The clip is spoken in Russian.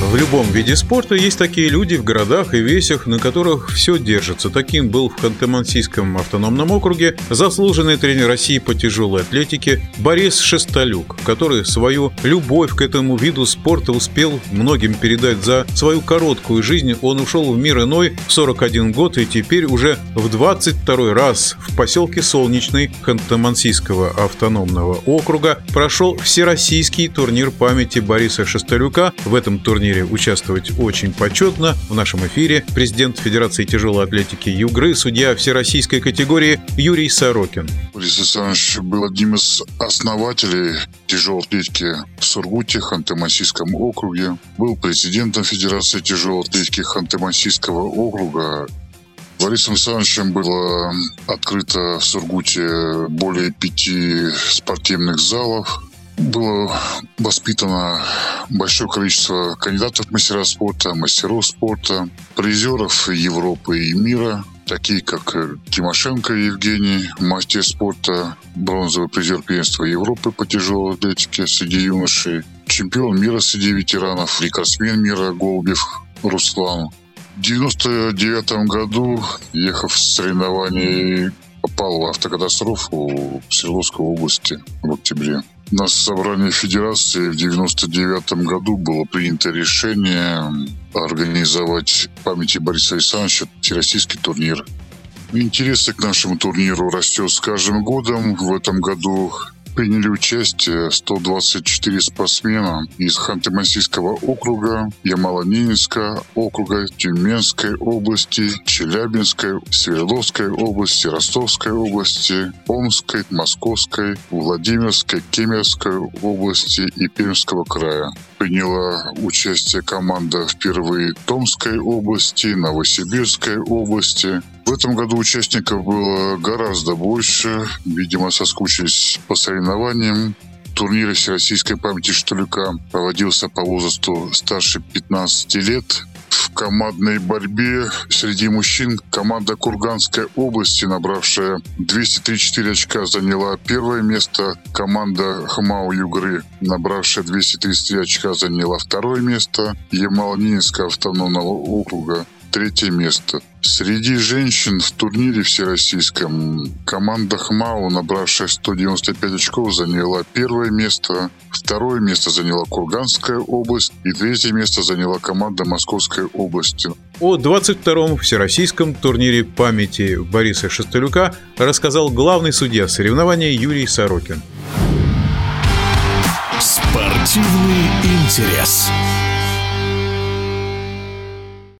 В любом виде спорта есть такие люди в городах и весях, на которых все держится. Таким был в Ханты-Мансийском автономном округе заслуженный тренер России по тяжелой атлетике Борис Шестолюк, который свою любовь к этому виду спорта успел многим передать за свою короткую жизнь. Он ушел в мир иной в 41 год и теперь уже в 22 раз в поселке Солнечный Ханты-Мансийского автономного округа прошел всероссийский турнир памяти Бориса Шестолюка. В этом турнире турнире участвовать очень почетно. В нашем эфире президент Федерации тяжелой атлетики Югры, судья всероссийской категории Юрий Сорокин. Борис Александрович был одним из основателей тяжелой атлетики в Сургуте, Ханты-Мансийском округе. Был президентом Федерации тяжелой атлетики Ханты-Мансийского округа Борисом Александровичем было открыто в Сургуте более пяти спортивных залов было воспитано большое количество кандидатов в мастера спорта, мастеров спорта, призеров Европы и мира, такие как Тимошенко Евгений, мастер спорта, бронзовый призер первенства Европы по тяжелой атлетике среди юношей, чемпион мира среди ветеранов, рекордсмен мира Голубев Руслан. В 1999 году, ехав с соревнований, попал в автокатастрофу в Свердловской области в октябре. На собрании Федерации в 1999 году было принято решение организовать памяти Бориса Александровича всероссийский турнир. Интересы к нашему турниру растет с каждым годом. В этом году приняли участие 124 спортсмена из Ханты-Мансийского округа, Ямало-Ненецкого округа, Тюменской области, Челябинской, Свердловской области, Ростовской области, Омской, Московской, Владимирской, Кемеровской области и Пермского края. Приняла участие команда впервые Томской области, Новосибирской области, в этом году участников было гораздо больше. Видимо, соскучились по соревнованиям. Турнир Всероссийской памяти Штулюка проводился по возрасту старше 15 лет. В командной борьбе среди мужчин команда Курганской области, набравшая 234 очка, заняла первое место. Команда Хмау Югры, набравшая 233 очка, заняла второе место. Ямало-Ненецкого автономного округа третье место. Среди женщин в турнире всероссийском команда ХМАУ, набравшая 195 очков, заняла первое место. Второе место заняла Курганская область. И третье место заняла команда Московской области. О 22-м всероссийском турнире памяти Бориса Шестолюка рассказал главный судья соревнования Юрий Сорокин. Спортивный интерес.